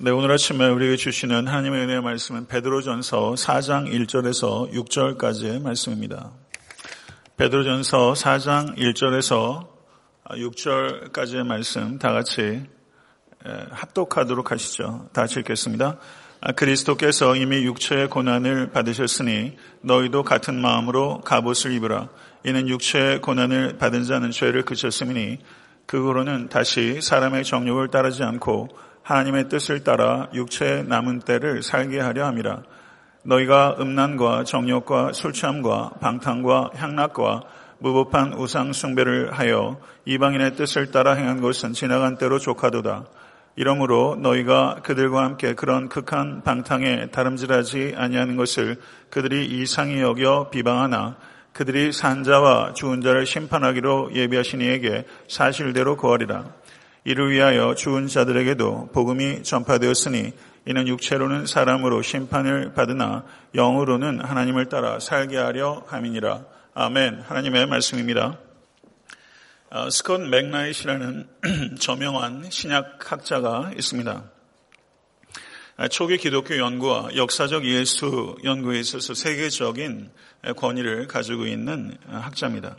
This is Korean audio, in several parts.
네, 오늘 아침에 우리에게 주시는 하나님의 은혜의 말씀은 베드로전서 4장 1절에서 6절까지의 말씀입니다. 베드로전서 4장 1절에서 6절까지의 말씀 다 같이 합독하도록 하시죠. 다 같이 읽겠습니다. 아, 그리스도께서 이미 육체의 고난을 받으셨으니 너희도 같은 마음으로 갑옷을 입으라. 이는 육체의 고난을 받은 자는 죄를 그쳤으니 그거로는 다시 사람의 정욕을 따르지 않고 하나님의 뜻을 따라 육체의 남은 때를 살게 하려 함이라. 너희가 음란과 정욕과 술취함과 방탕과 향락과 무법한 우상 숭배를 하여 이방인의 뜻을 따라 행한 것은 지나간 때로 족하도다. 이러므로 너희가 그들과 함께 그런 극한 방탕에 다름질하지 아니하는 것을 그들이 이상히 여겨 비방하나 그들이 산자와 죽은 자를 심판하기로 예비하신 이에게 사실대로 고하리라. 이를 위하여 죽은 자들에게도 복음이 전파되었으니 이는 육체로는 사람으로 심판을 받으나 영으로는 하나님을 따라 살게 하려 함이니라. 아멘. 하나님의 말씀입니다. 어, 스콧 맥나잇이라는 저명한 신약학자가 있습니다. 아, 초기 기독교 연구와 역사적 예수 연구에 있어서 세계적인 권위를 가지고 있는 학자입니다.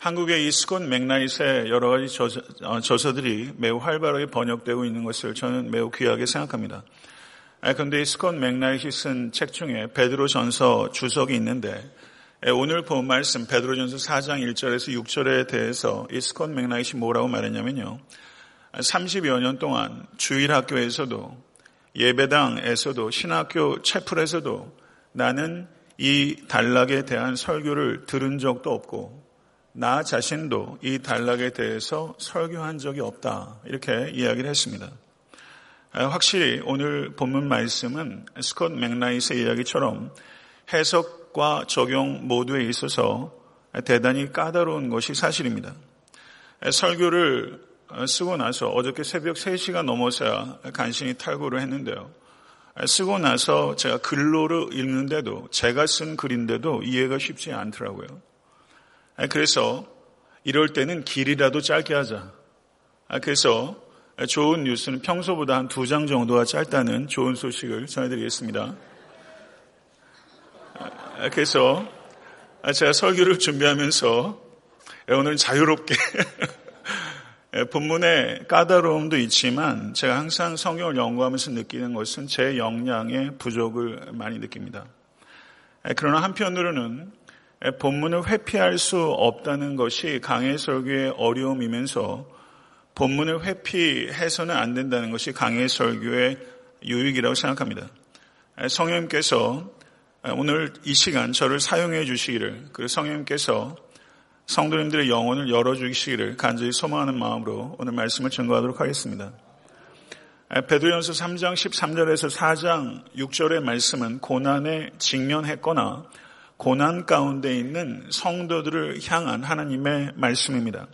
한국의 이 스콧 맥나잇의 여러 가지 저서, 어, 저서들이 매우 활발하게 번역되고 있는 것을 저는 매우 귀하게 생각합니다. 그런데 이 스콧 맥나잇이 쓴 책 중에 베드로 전서 주석이 있는데 오늘 본 말씀 베드로 전서 4장 1절에서 6절에 대해서 이 스콧 맥나잇이 뭐라고 말했냐면요. 30여 년 동안 주일학교에서도 예배당에서도 신학교 채플에서도 나는 이 단락에 대한 설교를 들은 적도 없고 나 자신도 이 단락에 대해서 설교한 적이 없다. 이렇게 이야기를 했습니다. 아, 확실히 오늘 본문 말씀은 스콧 맥라이스의 이야기처럼 해석과 적용 모두에 있어서 대단히 까다로운 것이 사실입니다. 설교를 쓰고 나서 어저께 새벽 3시가 넘어서야 간신히 탈구를 했는데요. 쓰고 나서 제가 글로를 읽는데도 제가 쓴 글인데도 이해가 쉽지 않더라고요. 그래서 이럴 때는 길이라도 짧게 하자. 그래서 좋은 뉴스는 평소보다 한 두 장 정도가 짧다는 좋은 소식을 전해드리겠습니다. 그래서 제가 설교를 준비하면서 오늘 자유롭게 본문의 까다로움도 있지만 제가 항상 성경을 연구하면서 느끼는 것은 제 역량의 부족을 많이 느낍니다. 그러나 한편으로는 본문을 회피할 수 없다는 것이 강해 설교의 어려움이면서 본문을 회피해서는 안 된다는 것이 강해 설교의 유익이라고 생각합니다. 성령님께서 오늘 이 시간 저를 사용해 주시기를 그리고 성령님께서 성도님들의 영혼을 열어주시기를 간절히 소망하는 마음으로 오늘 말씀을 증거하도록 하겠습니다. 베드로연서 3장 13절에서 4장 6절의 말씀은 고난에 직면했거나 고난 가운데 있는 성도들을 향한 하나님의 말씀입니다.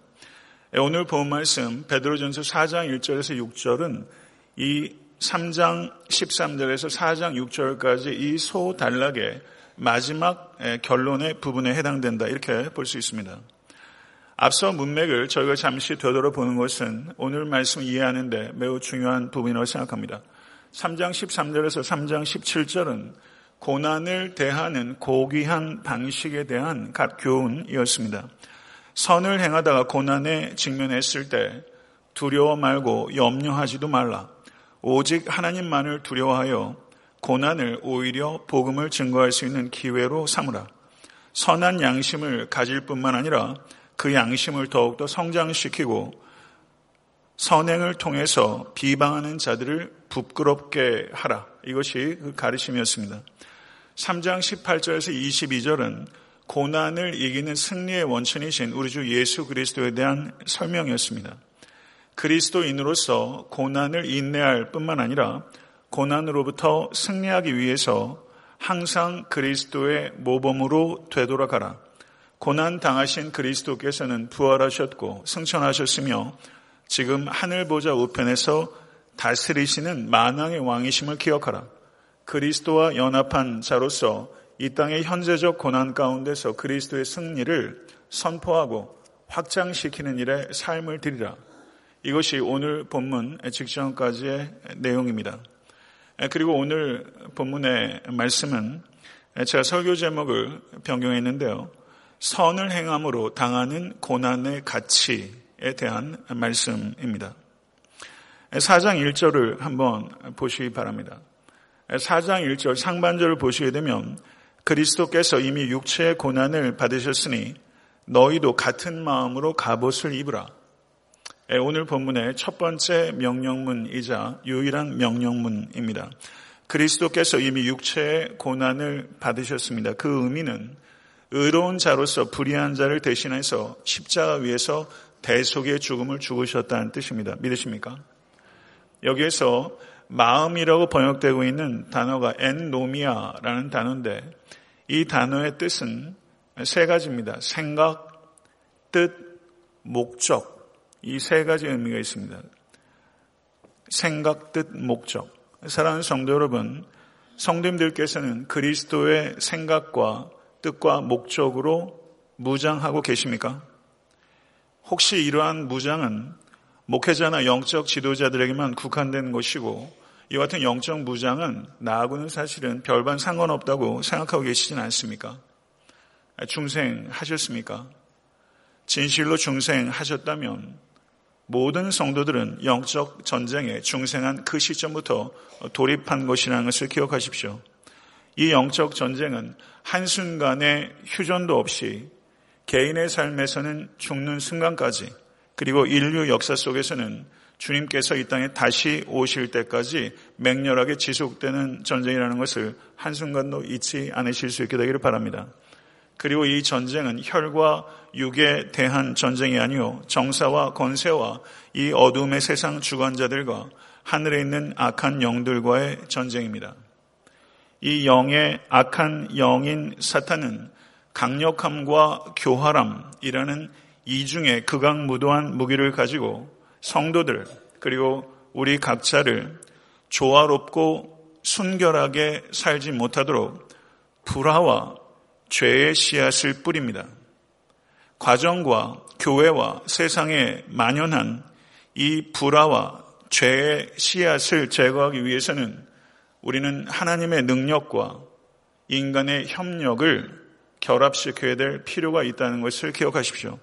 오늘 본 말씀 베드로전서 4장 1절에서 6절은 이 3장 13절에서 4장 6절까지 이 소단락의 마지막 결론의 부분에 해당된다 이렇게 볼 수 있습니다. 앞서 문맥을 저희가 잠시 되돌아보는 것은 오늘 말씀 이해하는데 매우 중요한 부분이라고 생각합니다. 3장 13절에서 3장 17절은 고난을 대하는 고귀한 방식에 대한 교훈이었습니다. 선을 행하다가 고난에 직면했을 때 두려워 말고 염려하지도 말라. 오직 하나님만을 두려워하여 고난을 오히려 복음을 증거할 수 있는 기회로 삼으라. 선한 양심을 가질 뿐만 아니라 그 양심을 더욱더 성장시키고 선행을 통해서 비방하는 자들을 부끄럽게 하라. 이것이 그 가르침이었습니다. 3장 18절에서 22절은 고난을 이기는 승리의 원천이신 우리 주 예수 그리스도에 대한 설명이었습니다. 그리스도인으로서 고난을 인내할 뿐만 아니라 고난으로부터 승리하기 위해서 항상 그리스도의 모범으로 되돌아가라. 고난 당하신 그리스도께서는 부활하셨고 승천하셨으며 지금 하늘 보좌 우편에서 다스리시는 만왕의 왕이심을 기억하라. 그리스도와 연합한 자로서 이 땅의 현재적 고난 가운데서 그리스도의 승리를 선포하고 확장시키는 일에 삶을 드리라. 이것이 오늘 본문 직전까지의 내용입니다. 그리고 오늘 본문의 말씀은 제가 설교 제목을 변경했는데요. 선을 행함으로 당하는 고난의 가치에 대한 말씀입니다. 4장 1절을 한번 보시기 바랍니다. 4장 1절 상반절을 보시게 되면 그리스도께서 이미 육체의 고난을 받으셨으니 너희도 같은 마음으로 갑옷을 입으라. 오늘 본문의 첫 번째 명령문이자 유일한 명령문입니다. 그리스도께서 이미 육체의 고난을 받으셨습니다. 그 의미는 의로운 자로서 불의한 자를 대신해서 십자가 위에서 대속의 죽음을 죽으셨다는 뜻입니다. 믿으십니까? 여기에서 마음이라고 번역되고 있는 단어가 엔노미아라는 단어인데 이 단어의 뜻은 세 가지입니다. 생각, 뜻, 목적. 이 세 가지 의미가 있습니다. 생각, 뜻, 목적. 사랑하는 성도 여러분, 성도님들께서는 그리스도의 생각과 뜻과 목적으로 무장하고 계십니까? 혹시 이러한 무장은 목회자나 영적 지도자들에게만 국한된 것이고 이 같은 영적 무장은 나하고는 사실은 별반 상관없다고 생각하고 계시진 않습니까? 중생하셨습니까? 진실로 중생하셨다면 모든 성도들은 영적 전쟁에 중생한 그 시점부터 돌입한 것이라는 것을 기억하십시오. 이 영적 전쟁은 한순간의 휴전도 없이 개인의 삶에서는 죽는 순간까지 그리고 인류 역사 속에서는 주님께서 이 땅에 다시 오실 때까지 맹렬하게 지속되는 전쟁이라는 것을 한순간도 잊지 않으실 수 있게 되기를 바랍니다. 그리고 이 전쟁은 혈과 육에 대한 전쟁이 아니요 정사와 권세와 이 어둠의 세상 주관자들과 하늘에 있는 악한 영들과의 전쟁입니다. 이 영의 악한 영인 사탄은 강력함과 교활함이라는 이중의 극악무도한 무기를 가지고 성도들 그리고 우리 각자를 조화롭고 순결하게 살지 못하도록 불화와 죄의 씨앗을 뿌립니다. 과정과 교회와 세상에 만연한 이 불화와 죄의 씨앗을 제거하기 위해서는 우리는 하나님의 능력과 인간의 협력을 결합시켜야 될 필요가 있다는 것을 기억하십시오.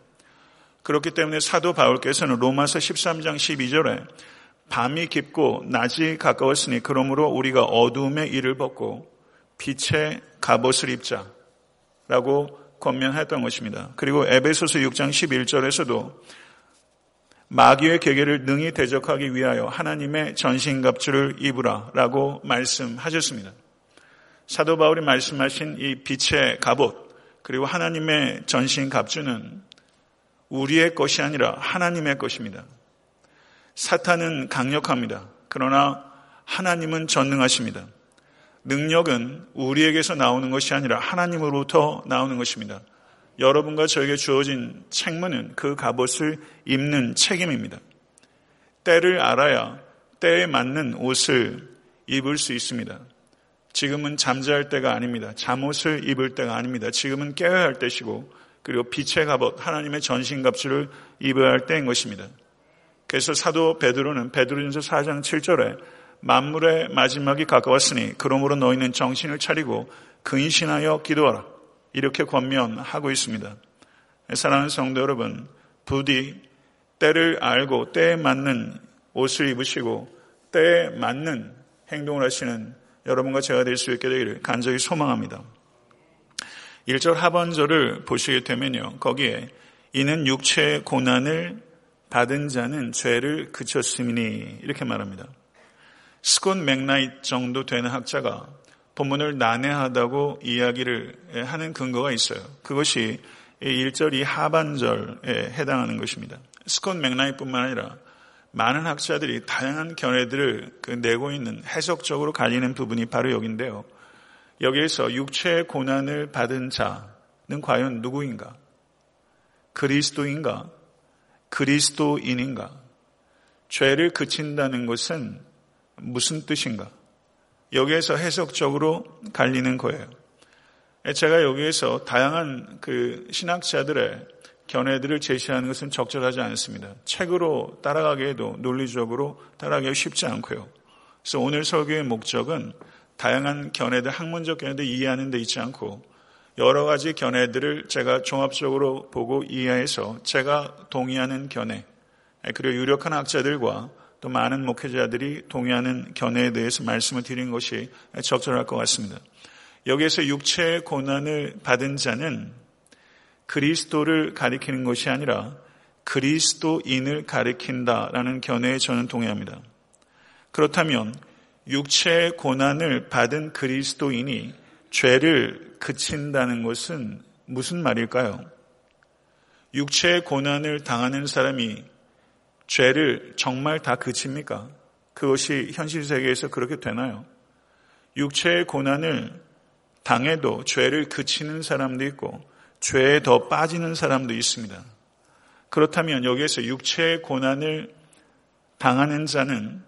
그렇기 때문에 사도 바울께서는 로마서 13장 12절에 밤이 깊고 낮이 가까웠으니 그러므로 우리가 어두움의 일을 벗고 빛의 갑옷을 입자라고 권면했던 것입니다. 그리고 에베소서 6장 11절에서도 마귀의 계계를 능히 대적하기 위하여 하나님의 전신갑주를 입으라라고 말씀하셨습니다. 사도 바울이 말씀하신 이 빛의 갑옷 그리고 하나님의 전신갑주는 우리의 것이 아니라 하나님의 것입니다. 사탄은 강력합니다. 그러나 하나님은 전능하십니다. 능력은 우리에게서 나오는 것이 아니라 하나님으로부터 나오는 것입니다. 여러분과 저에게 주어진 책무는 그 갑옷을 입는 책임입니다. 때를 알아야 때에 맞는 옷을 입을 수 있습니다. 지금은 잠잘 때가 아닙니다. 잠옷을 입을 때가 아닙니다. 지금은 깨어야 할 때시고 그리고 빛의 갑옷 하나님의 전신 갑주를 입어야 할 때인 것입니다. 그래서 사도 베드로는 베드로전서 4장 7절에 만물의 마지막이 가까웠으니 그러므로 너희는 정신을 차리고 근신하여 기도하라. 이렇게 권면하고 있습니다. 사랑하는 성도 여러분, 부디 때를 알고 때에 맞는 옷을 입으시고 때에 맞는 행동을 하시는 여러분과 제가 될 수 있게 되기를 간절히 소망합니다. 1절 하반절을 보시게 되면요. 거기에 이는 육체의 고난을 받은 자는 죄를 그쳤으니 이렇게 말합니다. 스콧 맥나잇 정도 되는 학자가 본문을 난해하다고 이야기를 하는 근거가 있어요. 그것이 1절 이 하반절에 해당하는 것입니다. 스콧 맥나잇뿐만 아니라 많은 학자들이 다양한 견해들을 그 내고 있는 해석적으로 갈리는 부분이 바로 여기인데요. 여기에서 육체의 고난을 받은 자는 과연 누구인가? 그리스도인가? 그리스도인인가? 죄를 그친다는 것은 무슨 뜻인가? 여기에서 해석적으로 갈리는 거예요. 제가 여기에서 다양한 그 신학자들의 견해들을 제시하는 것은 적절하지 않습니다. 책으로 따라가기에도 논리적으로 따라가기 쉽지 않고요. 그래서 오늘 설교의 목적은 다양한 견해들, 학문적 견해들 이해하는 데 있지 않고 여러 가지 견해들을 제가 종합적으로 보고 이해해서 제가 동의하는 견해, 그리고 유력한 학자들과 또 많은 목회자들이 동의하는 견해에 대해서 말씀을 드린 것이 적절할 것 같습니다. 여기에서 육체의 고난을 받은 자는 그리스도를 가리키는 것이 아니라 그리스도인을 가리킨다라는 견해에 저는 동의합니다. 그렇다면 육체의 고난을 받은 그리스도인이 죄를 그친다는 것은 무슨 말일까요? 육체의 고난을 당하는 사람이 죄를 정말 다 그칩니까? 그것이 현실 세계에서 그렇게 되나요? 육체의 고난을 당해도 죄를 그치는 사람도 있고 죄에 더 빠지는 사람도 있습니다. 그렇다면 여기에서 육체의 고난을 당하는 자는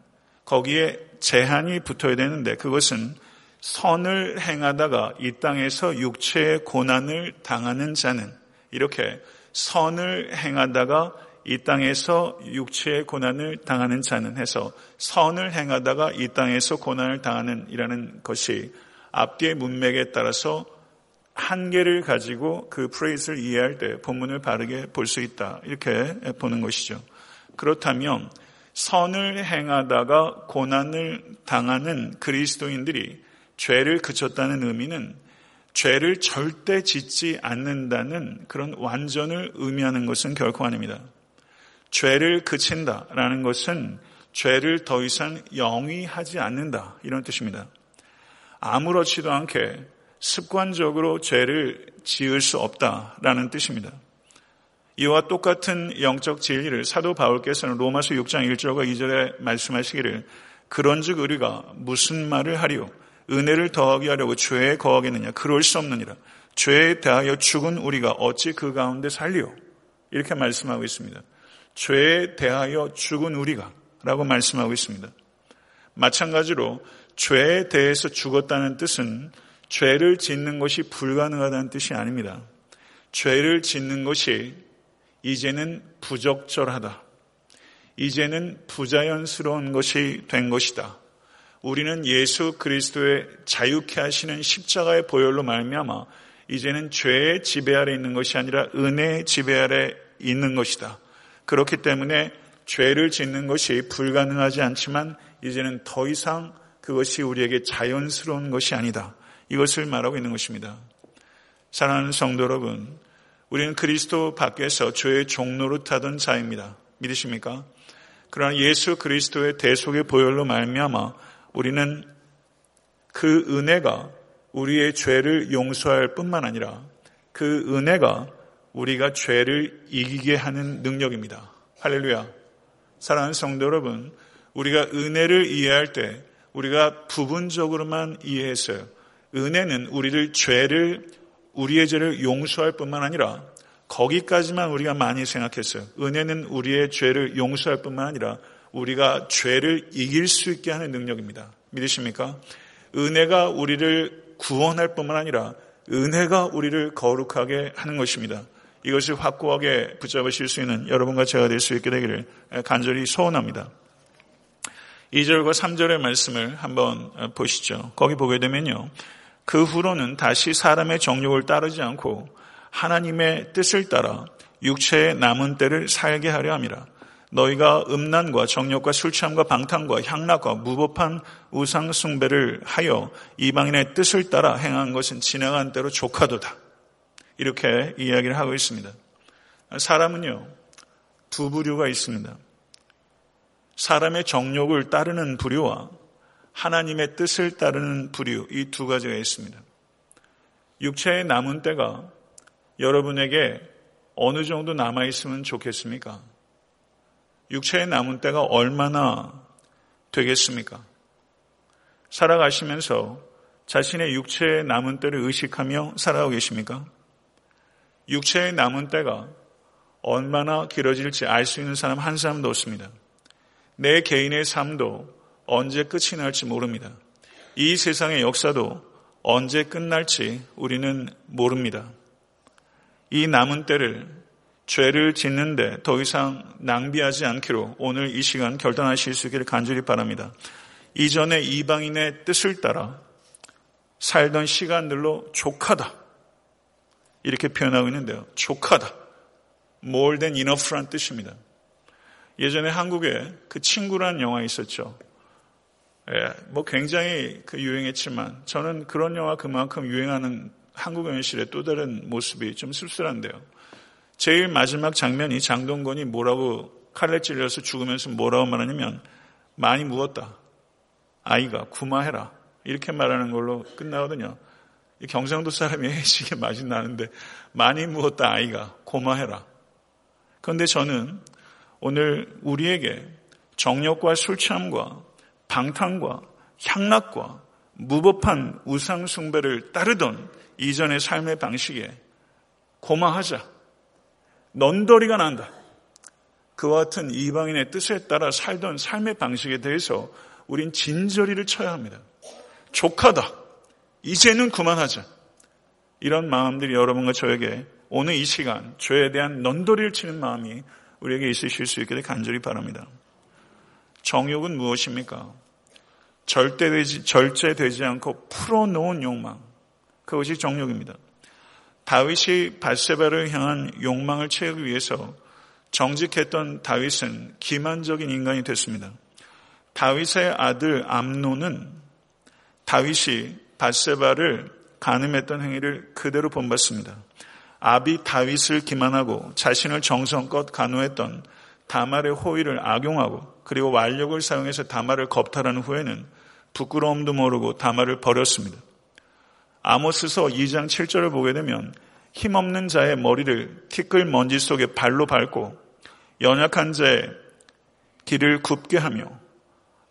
거기에 제한이 붙어야 되는데 그것은 선을 행하다가 이 땅에서 육체의 고난을 당하는 자는 이렇게 선을 행하다가 이 땅에서 육체의 고난을 당하는 자는 해서 선을 행하다가 이 땅에서 고난을 당하는 이라는 것이 앞뒤의 문맥에 따라서 한계를 가지고 그 프레이즈를 이해할 때 본문을 바르게 볼 수 있다. 이렇게 보는 것이죠. 그렇다면 선을 행하다가 고난을 당하는 그리스도인들이 죄를 그쳤다는 의미는 죄를 절대 짓지 않는다는 그런 완전을 의미하는 것은 결코 아닙니다. 죄를 그친다라는 것은 죄를 더 이상 영위하지 않는다. 이런 뜻입니다. 아무렇지도 않게 습관적으로 죄를 지을 수 없다라는 뜻입니다. 이와 똑같은 영적 진리를 사도 바울께서는 로마서 6장 1절과 2절에 말씀하시기를 그런즉 우리가 무슨 말을 하리요 은혜를 더하게 하려고 죄에 거하겠느냐 그럴 수 없느니라 죄에 대하여 죽은 우리가 어찌 그 가운데 살리요 이렇게 말씀하고 있습니다. 죄에 대하여 죽은 우리가 라고 말씀하고 있습니다. 마찬가지로 죄에 대해서 죽었다는 뜻은 죄를 짓는 것이 불가능하다는 뜻이 아닙니다. 죄를 짓는 것이 이제는 부적절하다. 이제는 부자연스러운 것이 된 것이다. 우리는 예수 그리스도의 자유케 하시는 십자가의 보혈로 말미암아 이제는 죄의 지배 아래 있는 것이 아니라 은혜의 지배 아래 있는 것이다. 그렇기 때문에 죄를 짓는 것이 불가능하지 않지만 이제는 더 이상 그것이 우리에게 자연스러운 것이 아니다. 이것을 말하고 있는 것입니다. 사랑하는 성도 여러분, 우리는 그리스도 밖에서 죄의 종로로 타던 자입니다. 믿으십니까? 그러나 예수 그리스도의 대속의 보혈로 말미암아 우리는 그 은혜가 우리의 죄를 용서할 뿐만 아니라 그 은혜가 우리가 죄를 이기게 하는 능력입니다. 할렐루야. 사랑하는 성도 여러분, 우리가 은혜를 이해할 때 우리가 부분적으로만 이해했어요. 은혜는 우리를 죄를 우리의 죄를 용서할 뿐만 아니라 거기까지만 우리가 많이 생각했어요. 은혜는 우리의 죄를 용서할 뿐만 아니라 우리가 죄를 이길 수 있게 하는 능력입니다. 믿으십니까? 은혜가 우리를 구원할 뿐만 아니라 은혜가 우리를 거룩하게 하는 것입니다. 이것을 확고하게 붙잡으실 수 있는 여러분과 제가 될 수 있게 되기를 간절히 소원합니다. 2절과 3절의 말씀을 한번 보시죠. 거기 보게 되면요. 그 후로는 다시 사람의 정욕을 따르지 않고 하나님의 뜻을 따라 육체의 남은 때를 살게 하려 함이라. 너희가 음란과 정욕과 술 취함과 방탕과 향락과 무법한 우상 숭배를 하여 이방인의 뜻을 따라 행한 것은 지나간 대로 조카도다. 이렇게 이야기를 하고 있습니다. 사람은요 두 부류가 있습니다. 사람의 정욕을 따르는 부류와 하나님의 뜻을 따르는 부류 이 두 가지가 있습니다. 육체의 남은 때가 여러분에게 어느 정도 남아 있으면 좋겠습니까? 육체의 남은 때가 얼마나 되겠습니까? 살아가시면서 자신의 육체의 남은 때를 의식하며 살아가고 계십니까? 육체의 남은 때가 얼마나 길어질지 알 수 있는 사람 한 사람도 없습니다. 내 개인의 삶도 언제 끝이 날지 모릅니다. 이 세상의 역사도 언제 끝날지 우리는 모릅니다. 이 남은 때를 죄를 짓는데 더 이상 낭비하지 않기로 오늘 이 시간 결단하실 수 있기를 간절히 바랍니다. 이전에 이방인의 뜻을 따라 살던 시간들로 족하다. 이렇게 표현하고 있는데요. 족하다. more than enough란 뜻입니다. 예전에 한국에 그 친구란 영화 있었죠. 예, 뭐 굉장히 그 유행했지만 저는 그런 영화 그만큼 유행하는 한국 현실의 또 다른 모습이 좀 씁쓸한데요. 제일 마지막 장면이 장동건이 뭐라고 칼에 찔려서 죽으면서 뭐라고 말하냐면 많이 묻었다. 아이가 구마해라. 이렇게 말하는 걸로 끝나거든요. 경상도 사람이 해시게 맛이 나는데 많이 묻었다 아이가 고마해라. 그런데 저는 오늘 우리에게 정력과 술 취함과 방탕과 향락과 무법한 우상 숭배를 따르던 이전의 삶의 방식에 고마하자. 넌더리가 난다. 그와 같은 이방인의 뜻에 따라 살던 삶의 방식에 대해서 우린 진저리를 쳐야 합니다. 족하다. 이제는 그만하자. 이런 마음들이 여러분과 저에게 오늘 이 시간 죄에 대한 넌더리를 치는 마음이 우리에게 있으실 수 있기를 간절히 바랍니다. 정욕은 무엇입니까? 절대되지, 절제되지 않고 풀어놓은 욕망. 그것이 정욕입니다. 다윗이 바세바를 향한 욕망을 채우기 위해서 정직했던 다윗은 기만적인 인간이 됐습니다. 다윗의 아들 암노는 다윗이 바세바를 가늠했던 행위를 그대로 본받습니다. 아비 다윗을 기만하고 자신을 정성껏 간호했던 다말의 호의를 악용하고 그리고 완력을 사용해서 다말을 겁탈하는 후에는 부끄러움도 모르고 다말을 버렸습니다. 아모스서 2장 7절을 보게 되면 힘없는 자의 머리를 티끌 먼지 속에 발로 밟고 연약한 자의 길을 굽게 하며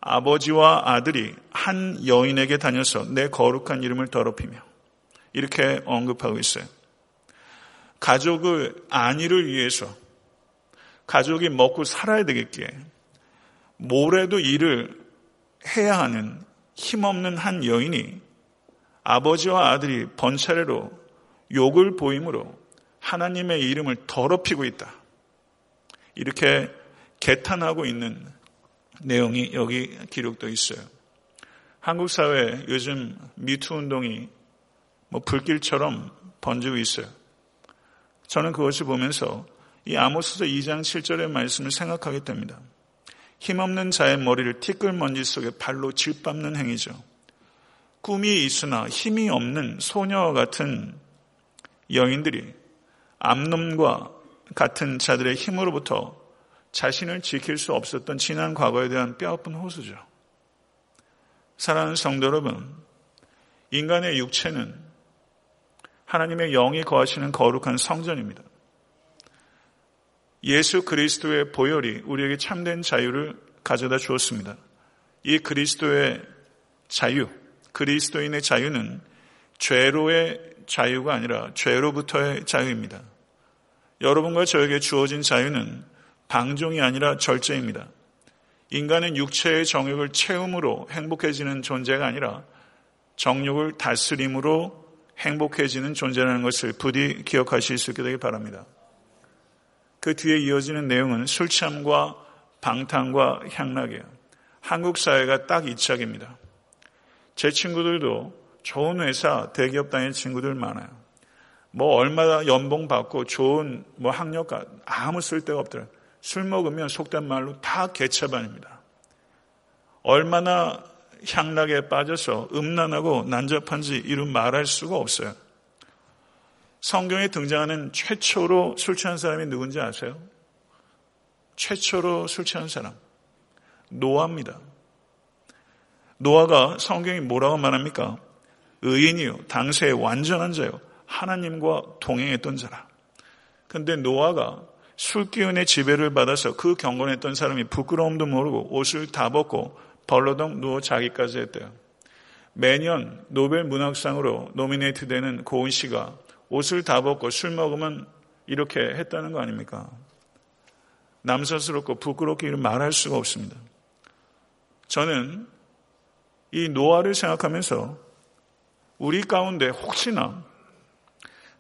아버지와 아들이 한 여인에게 다녀서 내 거룩한 이름을 더럽히며 이렇게 언급하고 있어요. 가족을 안위를 위해서 가족이 먹고 살아야 되겠기에 뭐래도 일을 해야 하는 힘없는 한 여인이 아버지와 아들이 번차례로 욕을 보임으로 하나님의 이름을 더럽히고 있다. 이렇게 개탄하고 있는 내용이 여기 기록되어 있어요. 한국 사회 요즘 미투 운동이 뭐 불길처럼 번지고 있어요. 저는 그것을 보면서 이 아모스서 2장 7절의 말씀을 생각하게 됩니다. 힘없는 자의 머리를 티끌먼지 속에 발로 질밟는 행위죠. 꿈이 있으나 힘이 없는 소녀 같은 여인들이 암놈과 같은 자들의 힘으로부터 자신을 지킬 수 없었던 지난 과거에 대한 뼈아픈 호소죠. 사랑하는 성도 여러분, 인간의 육체는 하나님의 영이 거하시는 거룩한 성전입니다. 예수 그리스도의 보혈이 우리에게 참된 자유를 가져다 주었습니다. 이 그리스도의 자유, 그리스도인의 자유는 죄로의 자유가 아니라 죄로부터의 자유입니다. 여러분과 저에게 주어진 자유는 방종이 아니라 절제입니다. 인간은 육체의 정욕을 채움으로 행복해지는 존재가 아니라 정욕을 다스림으로 행복해지는 존재라는 것을 부디 기억하실 수 있게 되길 바랍니다. 그 뒤에 이어지는 내용은 술 취함과 방탕과 향락이에요. 한국 사회가 딱 이 짝입니다. 제 친구들도 좋은 회사, 대기업 다니는 친구들 많아요. 뭐 얼마나 연봉 받고 좋은 뭐 학력 아무 쓸데가 없더라고요. 술 먹으면 속된 말로 다 개차반입니다. 얼마나 향락에 빠져서 음란하고 난잡한지 이루 말할 수가 없어요. 성경에 등장하는 최초로 술 취한 사람이 누군지 아세요? 최초로 술 취한 사람. 노아입니다. 노아가 성경이 뭐라고 말합니까? 의인이요. 당세의 완전한 자요. 하나님과 동행했던 자라. 근데 노아가 술 기운의 지배를 받아서 그 경건했던 사람이 부끄러움도 모르고 옷을 다 벗고 벌러덩 누워 자기까지 했대요. 매년 노벨 문학상으로 노미네이트 되는 고은 씨가 옷을 다 벗고 술 먹으면 이렇게 했다는 거 아닙니까? 남사스럽고 부끄럽게 말할 수가 없습니다. 저는 이 노아를 생각하면서 우리 가운데 혹시나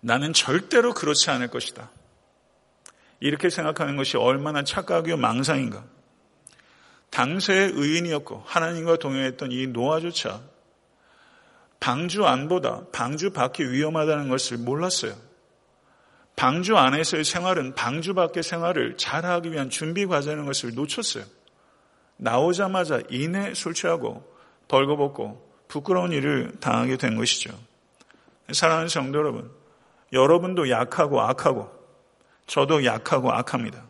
나는 절대로 그렇지 않을 것이다. 이렇게 생각하는 것이 얼마나 착각이요 망상인가. 당세의 의인이었고 하나님과 동행했던 이 노아조차 방주 안보다 방주 밖이 위험하다는 것을 몰랐어요. 방주 안에서의 생활은 방주 밖의 생활을 잘하기 위한 준비 과정인 것을 놓쳤어요. 나오자마자 이내 술 취하고 벌거벗고 부끄러운 일을 당하게 된 것이죠. 사랑하는 성도 여러분, 여러분도 약하고 악하고 저도 약하고 악합니다.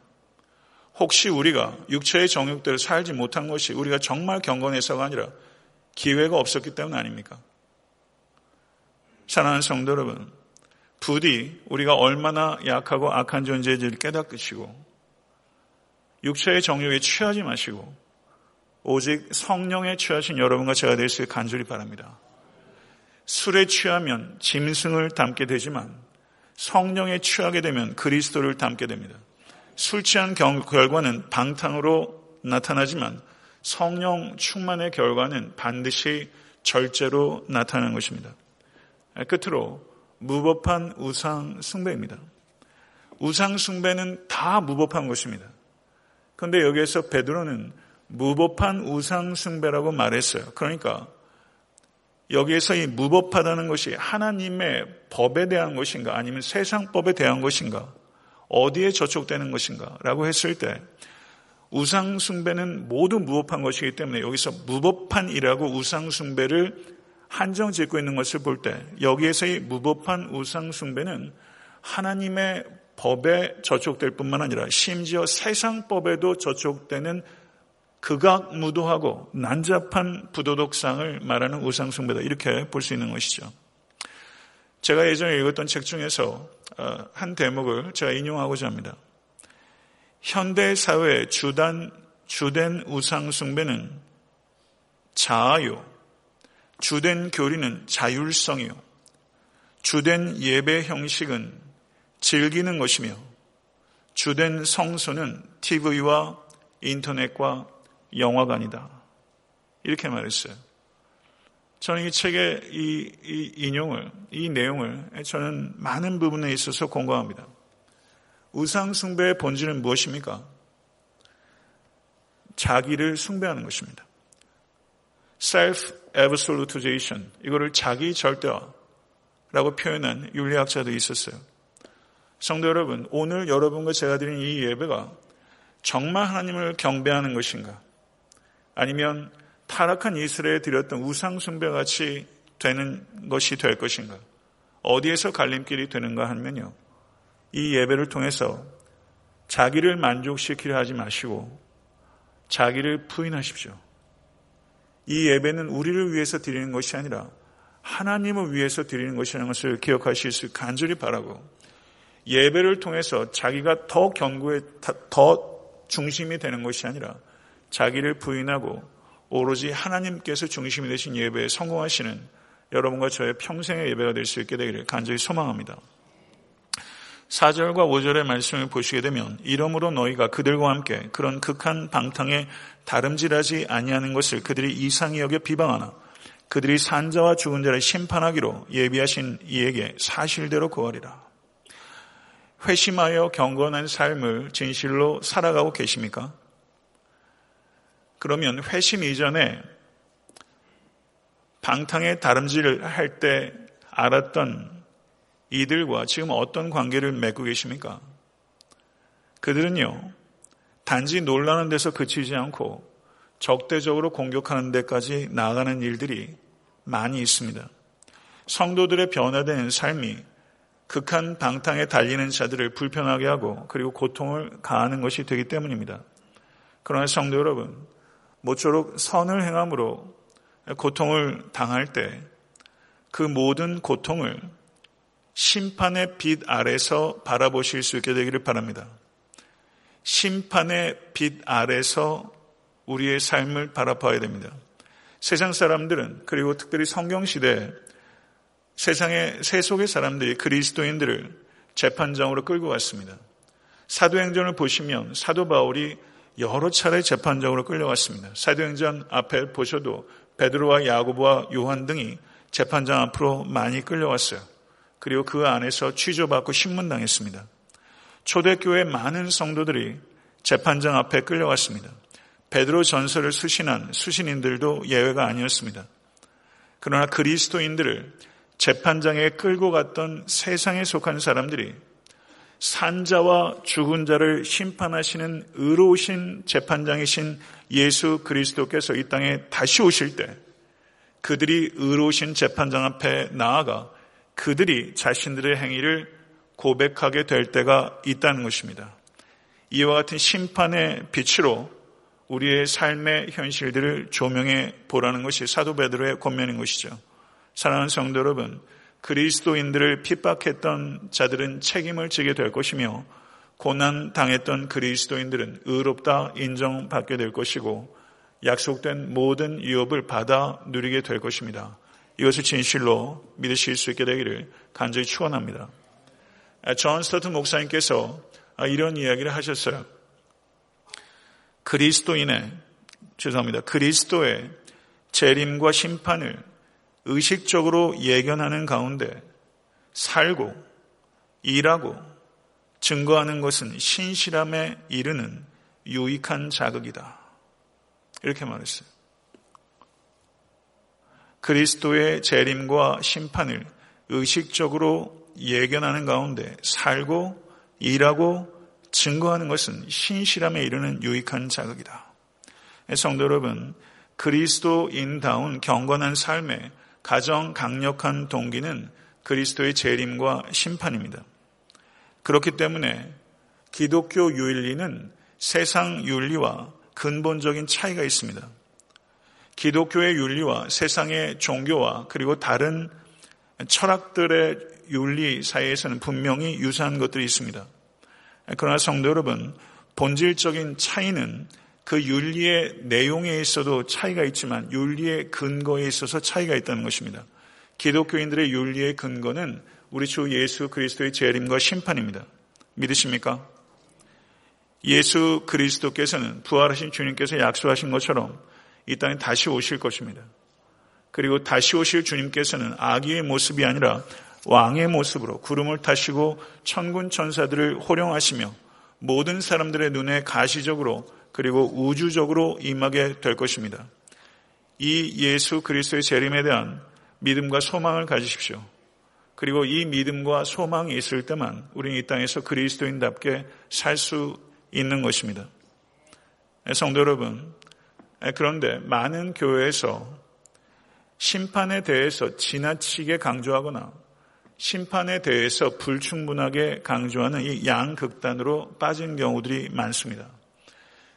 혹시 우리가 육체의 정욕대로 살지 못한 것이 우리가 정말 경건해서가 아니라 기회가 없었기 때문 아닙니까? 사랑하는 성도 여러분, 부디 우리가 얼마나 약하고 악한 존재인지를 깨닫으시고 육체의 정욕에 취하지 마시고 오직 성령에 취하신 여러분과 제가 될 수 간절히 바랍니다. 술에 취하면 짐승을 담게 되지만 성령에 취하게 되면 그리스도를 담게 됩니다. 술 취한 결과는 방탕으로 나타나지만 성령 충만의 결과는 반드시 절제로 나타나는 것입니다. 끝으로 무법한 우상 숭배입니다. 우상 숭배는 다 무법한 것입니다. 그런데 여기에서 베드로는 무법한 우상 숭배라고 말했어요. 그러니까 여기에서 이 무법하다는 것이 하나님의 법에 대한 것인가 아니면 세상 법에 대한 것인가 어디에 저촉되는 것인가 라고 했을 때 우상숭배는 모두 무법한 것이기 때문에 여기서 무법한이라고 우상숭배를 한정 짓고 있는 것을 볼 때 여기에서의 무법한 우상 숭배는 하나님의 법에 저촉될 뿐만 아니라 심지어 세상 법에도 저촉되는 극악무도하고 난잡한 부도덕상을 말하는 우상숭배다 이렇게 볼 수 있는 것이죠. 제가 예전에 읽었던 책 중에서 어, 한 대목을 제가 인용하고자 합니다. 현대 사회의 주된 우상숭배는 자아요. 주된 교리는 자율성이요. 주된 예배 형식은 즐기는 것이며 주된 성소는 TV와 인터넷과 영화관이다. 이렇게 말했어요. 저는 이 책의 이, 이 인용을, 이 내용을 저는 많은 부분에 있어서 공감합니다. 우상숭배의 본질은 무엇입니까? 자기를 숭배하는 것입니다. Self-absolutization. 이거를 자기 절대화라고 표현한 윤리학자도 있었어요. 성도 여러분, 오늘 여러분과 제가 드린 이 예배가 정말 하나님을 경배하는 것인가? 아니면 타락한 이스라엘에 드렸던 우상 숭배 같이 되는 것이 될 것인가? 어디에서 갈림길이 되는가 하면요. 이 예배를 통해서 자기를 만족시키려 하지 마시고 자기를 부인하십시오. 이 예배는 우리를 위해서 드리는 것이 아니라 하나님을 위해서 드리는 것이라는 것을 기억하실 수 간절히 바라고 예배를 통해서 자기가 더 견고해 더 중심이 되는 것이 아니라 자기를 부인하고 오로지 하나님께서 중심이 되신 예배에 성공하시는 여러분과 저의 평생의 예배가 될 수 있게 되기를 간절히 소망합니다. 4절과 5절의 말씀을 보시게 되면 이러므로 너희가 그들과 함께 그런 극한 방탕에 다름질하지 아니하는 것을 그들이 이상히 여겨 비방하나 그들이 산자와 죽은 자를 심판하기로 예비하신 이에게 사실대로 구하리라. 회심하여 경건한 삶을 진실로 살아가고 계십니까? 그러면 회심 이전에 방탕의 다름질을 할 때 알았던 이들과 지금 어떤 관계를 맺고 계십니까? 그들은요, 단지 놀라는 데서 그치지 않고 적대적으로 공격하는 데까지 나아가는 일들이 많이 있습니다. 성도들의 변화된 삶이 극한 방탕에 달리는 자들을 불편하게 하고 그리고 고통을 가하는 것이 되기 때문입니다. 그러나 성도 여러분, 모쪼록 선을 행함으로 고통을 당할 때 그 모든 고통을 심판의 빛 아래서 바라보실 수 있게 되기를 바랍니다. 심판의 빛 아래서 우리의 삶을 바라봐야 됩니다. 세상 사람들은 그리고 특별히 성경 시대 세상의 세속의 사람들이 그리스도인들을 재판장으로 끌고 갔습니다. 사도행전을 보시면 사도 바울이 여러 차례 재판장으로 끌려갔습니다. 사도행전 앞에 보셔도 베드로와 야고보와 요한 등이 재판장 앞으로 많이 끌려왔어요. 그리고 그 안에서 취조받고 신문당했습니다. 초대교회 많은 성도들이 재판장 앞에 끌려갔습니다. 베드로 전설을 수신한 수신인들도 예외가 아니었습니다. 그러나 그리스도인들을 재판장에 끌고 갔던 세상에 속한 사람들이 산자와 죽은 자를 심판하시는 의로우신 재판장이신 예수 그리스도께서 이 땅에 다시 오실 때 그들이 의로우신 재판장 앞에 나아가 그들이 자신들의 행위를 고백하게 될 때가 있다는 것입니다. 이와 같은 심판의 빛으로 우리의 삶의 현실들을 조명해 보라는 것이 사도 베드로의 권면인 것이죠. 사랑하는 성도 여러분, 그리스도인들을 핍박했던 자들은 책임을 지게 될 것이며 고난 당했던 그리스도인들은 의롭다 인정받게 될 것이고 약속된 모든 유업을 받아 누리게 될 것입니다. 이것을 진실로 믿으실 수 있게 되기를 간절히 축원합니다. 존 스토트 목사님께서 이런 이야기를 하셨어요. 그리스도인의 죄송합니다. 그리스도의 재림과 심판을 의식적으로 예견하는 가운데 살고 일하고 증거하는 것은 신실함에 이르는 유익한 자극이다. 이렇게 말했어요. 그리스도의 재림과 심판을 의식적으로 예견하는 가운데 살고 일하고 증거하는 것은 신실함에 이르는 유익한 자극이다. 성도 여러분, 그리스도인다운 경건한 삶에 가장 강력한 동기는 그리스도의 재림과 심판입니다. 그렇기 때문에 기독교 윤리는 세상 윤리와 근본적인 차이가 있습니다. 기독교의 윤리와 세상의 종교와 그리고 다른 철학들의 윤리 사이에서는 분명히 유사한 것들이 있습니다. 그러나 성도 여러분, 본질적인 차이는 그 윤리의 내용에 있어도 차이가 있지만 윤리의 근거에 있어서 차이가 있다는 것입니다. 기독교인들의 윤리의 근거는 우리 주 예수 그리스도의 재림과 심판입니다. 믿으십니까? 예수 그리스도께서는 부활하신 주님께서 약속하신 것처럼 이 땅에 다시 오실 것입니다. 그리고 다시 오실 주님께서는 아기의 모습이 아니라 왕의 모습으로 구름을 타시고 천군 천사들을 호령하시며 모든 사람들의 눈에 가시적으로 그리고 우주적으로 임하게 될 것입니다. 이 예수 그리스도의 재림에 대한 믿음과 소망을 가지십시오. 그리고 이 믿음과 소망이 있을 때만 우리는 이 땅에서 그리스도인답게 살 수 있는 것입니다. 성도 여러분, 그런데 많은 교회에서 심판에 대해서 지나치게 강조하거나 심판에 대해서 불충분하게 강조하는 이 양극단으로 빠진 경우들이 많습니다.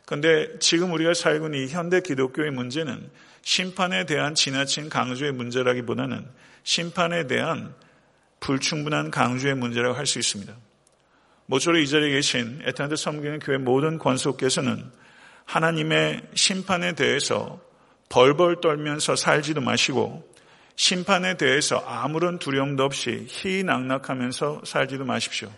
그런데 지금 우리가 살고 있는 이 현대 기독교의 문제는 심판에 대한 지나친 강조의 문제라기보다는 심판에 대한 불충분한 강조의 문제라고 할 수 있습니다. 모쪼록 이 자리에 계신 에탄드 섬기는 교회 모든 권속께서는 하나님의 심판에 대해서 벌벌 떨면서 살지도 마시고 심판에 대해서 아무런 두려움도 없이 희낙낙하면서 살지도 마십시오.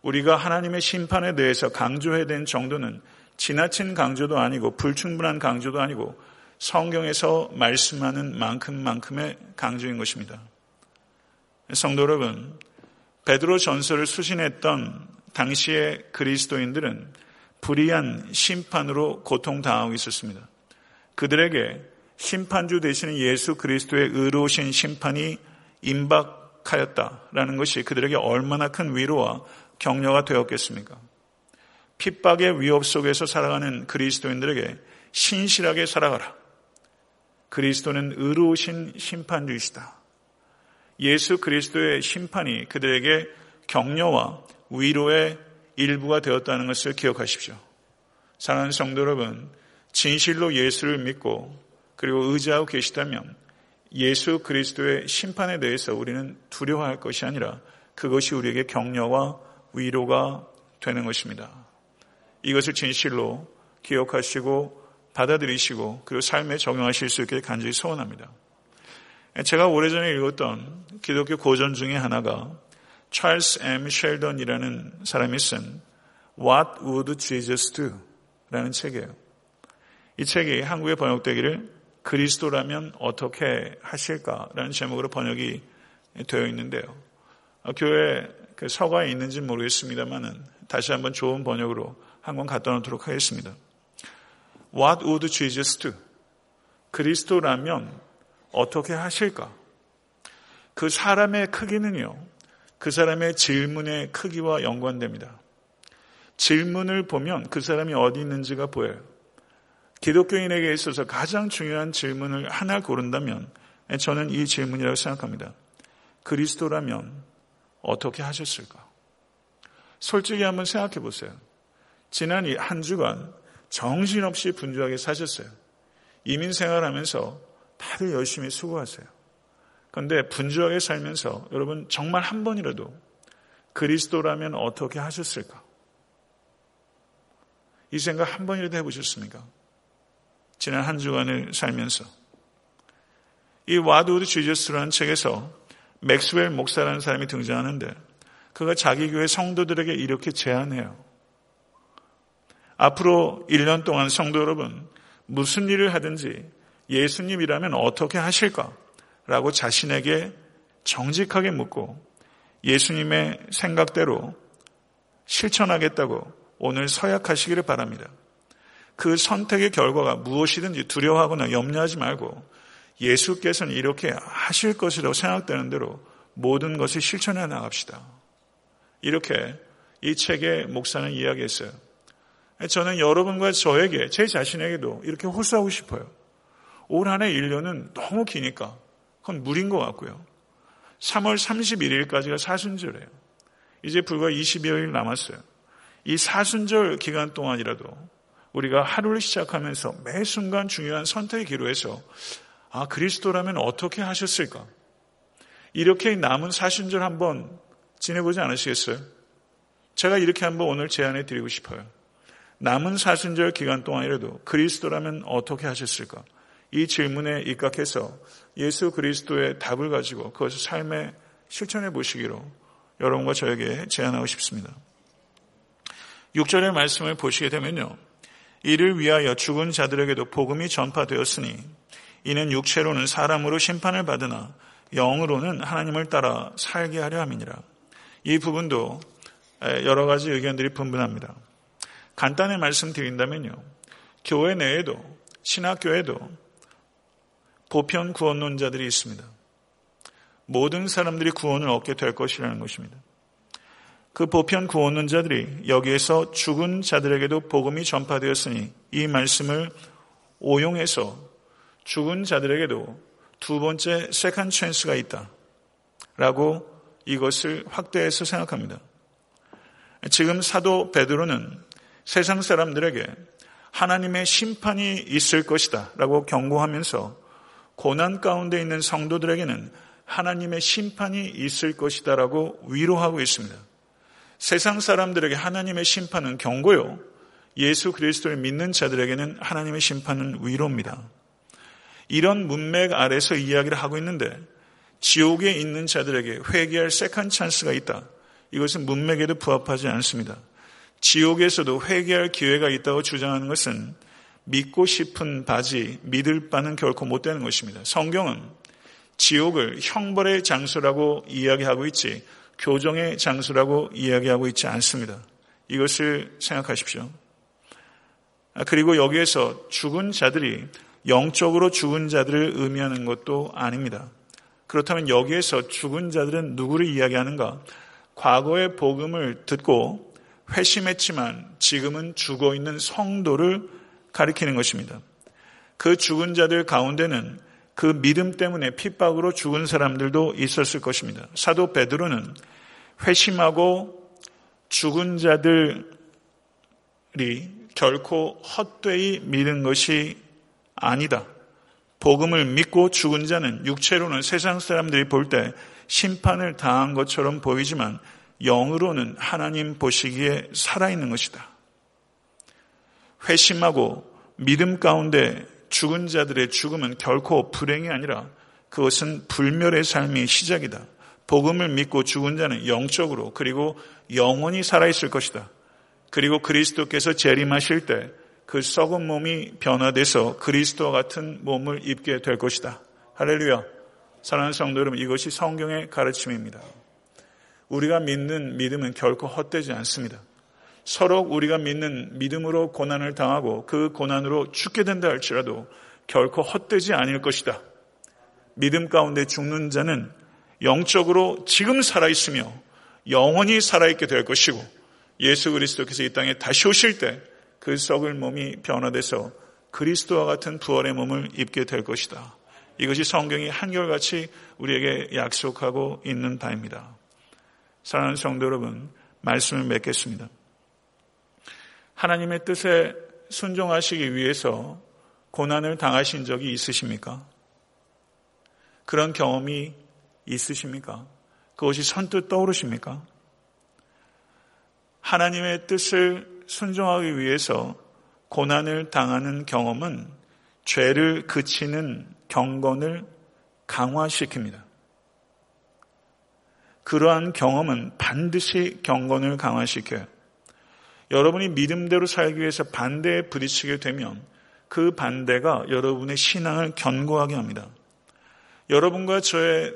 우리가 하나님의 심판에 대해서 강조해야 되는 정도는 지나친 강조도 아니고 불충분한 강조도 아니고 성경에서 말씀하는 만큼만큼의 강조인 것입니다. 성도 여러분, 베드로 전설을 수신했던 당시의 그리스도인들은 불의한 심판으로 고통당하고 있었습니다. 그들에게 심판주 되시는 예수 그리스도의 의로우신 심판이 임박하였다라는 것이 그들에게 얼마나 큰 위로와 격려가 되었겠습니까? 핍박의 위협 속에서 살아가는 그리스도인들에게 신실하게 살아가라. 그리스도는 의로우신 심판주이시다. 예수 그리스도의 심판이 그들에게 격려와 위로의 일부가 되었다는 것을 기억하십시오. 사랑하는 성도 여러분, 진실로 예수를 믿고 그리고 의지하고 계시다면 예수 그리스도의 심판에 대해서 우리는 두려워할 것이 아니라 그것이 우리에게 격려와 위로가 되는 것입니다. 이것을 진실로 기억하시고 받아들이시고 그리고 삶에 적용하실 수 있게 간절히 소원합니다. 제가 오래전에 읽었던 기독교 고전 중에 하나가 찰스 M. 셸던이라는 사람이 쓴 What Would Jesus Do? 라는 책이에요. 이 책이 한국에 번역되기를 그리스도라면 어떻게 하실까라는 제목으로 번역이 되어 있는데요. 교회 그 서가에 있는지 모르겠습니다만은 다시 한번 좋은 번역으로 한 권 갖다 놓도록 하겠습니다. What would Jesus do? 그리스도라면 어떻게 하실까? 그 사람의 크기는요, 그 사람의 질문의 크기와 연관됩니다. 질문을 보면 그 사람이 어디 있는지가 보여요. 기독교인에게 있어서 가장 중요한 질문을 하나 고른다면 저는 이 질문이라고 생각합니다. 그리스도라면 어떻게 하셨을까? 솔직히 한번 생각해 보세요. 지난 한 주간 정신없이 분주하게 사셨어요. 이민 생활하면서 다들 열심히 수고하세요. 그런데 분주하게 살면서 여러분 정말 한 번이라도 그리스도라면 어떻게 하셨을까? 이 생각 한 번이라도 해보셨습니까? 지난 한 주간을 살면서. 이 What Would Jesus라는 책에서 맥스웰 목사라는 사람이 등장하는데 그가 자기 교회 성도들에게 이렇게 제안해요. 앞으로 1년 동안 성도 여러분 무슨 일을 하든지 예수님이라면 어떻게 하실까? 라고 자신에게 정직하게 묻고 예수님의 생각대로 실천하겠다고 오늘 서약하시기를 바랍니다. 그 선택의 결과가 무엇이든지 두려워하거나 염려하지 말고 예수께서는 이렇게 하실 것이라고 생각되는 대로 모든 것을 실천해 나갑시다. 이렇게 이 책의 목사는 이야기했어요. 저는 여러분과 저에게, 제 자신에게도 이렇게 호소하고 싶어요. 올 한해 1년은 너무 기니까 그건 무리인 것 같고요. 3월 31일까지가 사순절이에요. 이제 불과 20여일 남았어요. 이 사순절 기간 동안이라도 우리가 하루를 시작하면서 매 순간 중요한 선택의 기로에서 아, 그리스도라면 어떻게 하셨을까? 이렇게 남은 사순절 한번 지내보지 않으시겠어요? 제가 이렇게 한번 오늘 제안해 드리고 싶어요. 남은 사순절 기간 동안이라도 그리스도라면 어떻게 하셨을까? 이 질문에 입각해서 예수 그리스도의 답을 가지고 그것을 삶에 실천해 보시기로 여러분과 저에게 제안하고 싶습니다. 6절의 말씀을 보시게 되면요. 이를 위하여 죽은 자들에게도 복음이 전파되었으니 이는 육체로는 사람으로 심판을 받으나 영으로는 하나님을 따라 살게 하려 함이니라. 이 부분도 여러 가지 의견들이 분분합니다. 간단히 말씀드린다면요. 교회 내에도 신학교에도 보편 구원론자들이 있습니다. 모든 사람들이 구원을 얻게 될 것이라는 것입니다. 그 보편 구원론자들이 여기에서 죽은 자들에게도 복음이 전파되었으니 이 말씀을 오용해서 죽은 자들에게도 두 번째 second chance가 있다. 라고 이것을 확대해서 생각합니다. 지금 사도 베드로는 세상 사람들에게 하나님의 심판이 있을 것이다. 라고 경고하면서 고난 가운데 있는 성도들에게는 하나님의 심판이 있을 것이다. 라고 위로하고 있습니다. 세상 사람들에게 하나님의 심판은 경고요. 예수 그리스도를 믿는 자들에게는 하나님의 심판은 위로입니다. 이런 문맥 아래서 이야기를 하고 있는데 지옥에 있는 자들에게 회개할 second chance가 있다. 이것은 문맥에도 부합하지 않습니다. 지옥에서도 회개할 기회가 있다고 주장하는 것은 믿고 싶은 바지 믿을 바는 결코 못 되는 것입니다. 성경은 지옥을 형벌의 장소라고 이야기하고 있지 교정의 장소라고 이야기하고 있지 않습니다. 이것을 생각하십시오. 아, 그리고 여기에서 죽은 자들이 영적으로 죽은 자들을 의미하는 것도 아닙니다. 그렇다면 여기에서 죽은 자들은 누구를 이야기하는가? 과거의 복음을 듣고 회심했지만 지금은 죽어 있는 성도를 가리키는 것입니다. 그 죽은 자들 가운데는 그 믿음 때문에 핍박으로 죽은 사람들도 있었을 것입니다. 사도 베드로는 회심하고 죽은 자들이 결코 헛되이 믿은 것이 아니다. 복음을 믿고 죽은 자는 육체로는 세상 사람들이 볼 때 심판을 당한 것처럼 보이지만 영으로는 하나님 보시기에 살아있는 것이다. 회심하고 믿음 가운데 죽은 자들의 죽음은 결코 불행이 아니라 그것은 불멸의 삶의 시작이다. 복음을 믿고 죽은 자는 영적으로 그리고 영원히 살아있을 것이다. 그리고 그리스도께서 재림하실 때 그 썩은 몸이 변화돼서 그리스도와 같은 몸을 입게 될 것이다. 할렐루야. 사랑하는 성도 여러분, 이것이 성경의 가르침입니다. 우리가 믿는 믿음은 결코 헛되지 않습니다. 서로 우리가 믿는 믿음으로 고난을 당하고 그 고난으로 죽게 된다 할지라도 결코 헛되지 않을 것이다. 믿음 가운데 죽는 자는 영적으로 지금 살아있으며 영원히 살아있게 될 것이고 예수 그리스도께서 이 땅에 다시 오실 때 그 썩을 몸이 변화돼서 그리스도와 같은 부활의 몸을 입게 될 것이다. 이것이 성경이 한결같이 우리에게 약속하고 있는 바입니다. 사랑하는 성도 여러분, 말씀을 맺겠습니다. 하나님의 뜻에 순종하시기 위해서 고난을 당하신 적이 있으십니까? 그런 경험이 있으십니까? 그것이 선뜻 떠오르십니까? 하나님의 뜻을 순종하기 위해서 고난을 당하는 경험은 죄를 그치는 경건을 강화시킵니다. 그러한 경험은 반드시 경건을 강화시켜요. 여러분이 믿음대로 살기 위해서 반대에 부딪히게 되면 그 반대가 여러분의 신앙을 견고하게 합니다. 여러분과 저의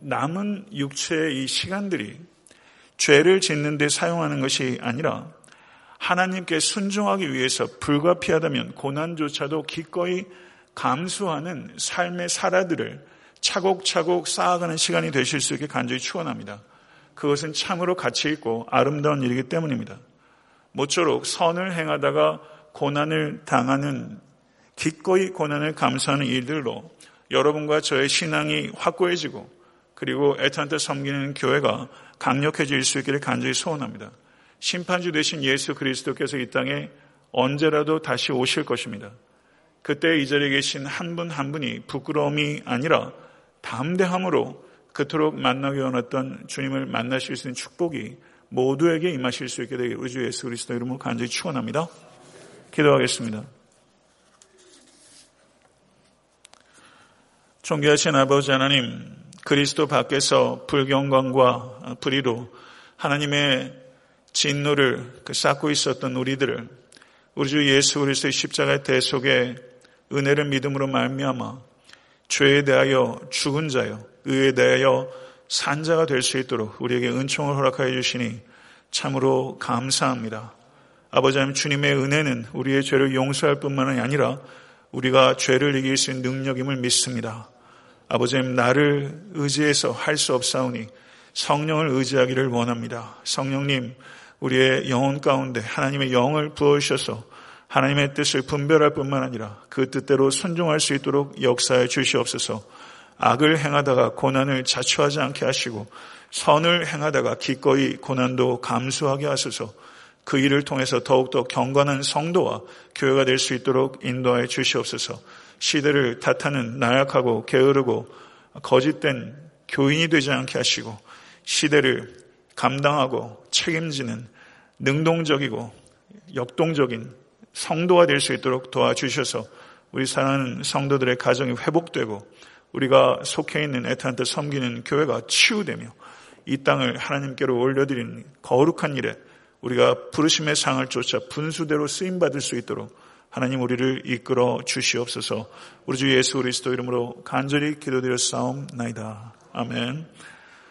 남은 육체의 이 시간들이 죄를 짓는 데 사용하는 것이 아니라 하나님께 순종하기 위해서 불가피하다면 고난조차도 기꺼이 감수하는 삶의 사라들을 차곡차곡 쌓아가는 시간이 되실 수 있게 간절히 축원합니다. 그것은 참으로 가치 있고 아름다운 일이기 때문입니다. 모쪼록 선을 행하다가 고난을 당하는 기꺼이 고난을 감수하는 일들로 여러분과 저의 신앙이 확고해지고 그리고 애타한테 섬기는 교회가 강력해질 수 있기를 간절히 소원합니다. 심판주 되신 예수 그리스도께서 이 땅에 언제라도 다시 오실 것입니다. 그때 이 자리에 계신 한 분한 한 분이 부끄러움이 아니라 담대함으로 그토록 만나기 원했던 주님을 만나실 수 있는 축복이 모두에게 임하실 수 있게 되길 우리 주 예수 그리스도 이름으로 간절히 축원합니다. 기도하겠습니다. 존귀하신 아버지 하나님, 그리스도 밖에서 불경건과 불의로 하나님의 진노를 그 쌓고 있었던 우리들을 우리 주 예수 그리스도의 십자가의 대속에 은혜를 믿음으로 말미암아 죄에 대하여 죽은 자요 의에 대하여 산자가 될 수 있도록 우리에게 은총을 허락하여 주시니 참으로 감사합니다. 아버지 하나님 주님의 은혜는 우리의 죄를 용서할 뿐만 아니라 우리가 죄를 이길 수 있는 능력임을 믿습니다. 아버지님 나를 의지해서 할 수 없사오니 성령을 의지하기를 원합니다. 성령님 우리의 영혼 가운데 하나님의 영을 부어주셔서 하나님의 뜻을 분별할 뿐만 아니라 그 뜻대로 순종할 수 있도록 역사해 주시옵소서 악을 행하다가 고난을 자초하지 않게 하시고 선을 행하다가 기꺼이 고난도 감수하게 하소서. 그 일을 통해서 더욱더 경건한 성도와 교회가 될 수 있도록 인도하여 주시옵소서. 시대를 탓하는 나약하고 게으르고 거짓된 교인이 되지 않게 하시고 시대를 감당하고 책임지는 능동적이고 역동적인 성도가 될 수 있도록 도와주셔서 우리 사랑하는 성도들의 가정이 회복되고 우리가 속해 있는 애타한테 섬기는 교회가 치유되며 이 땅을 하나님께로 올려드리는 거룩한 일에 우리가 부르심의 상을 쫓아 분수대로 쓰임받을 수 있도록 하나님 우리를 이끌어 주시옵소서 우리 주 예수 그리스도 이름으로 간절히 기도드려 싸움 나이다. 아멘.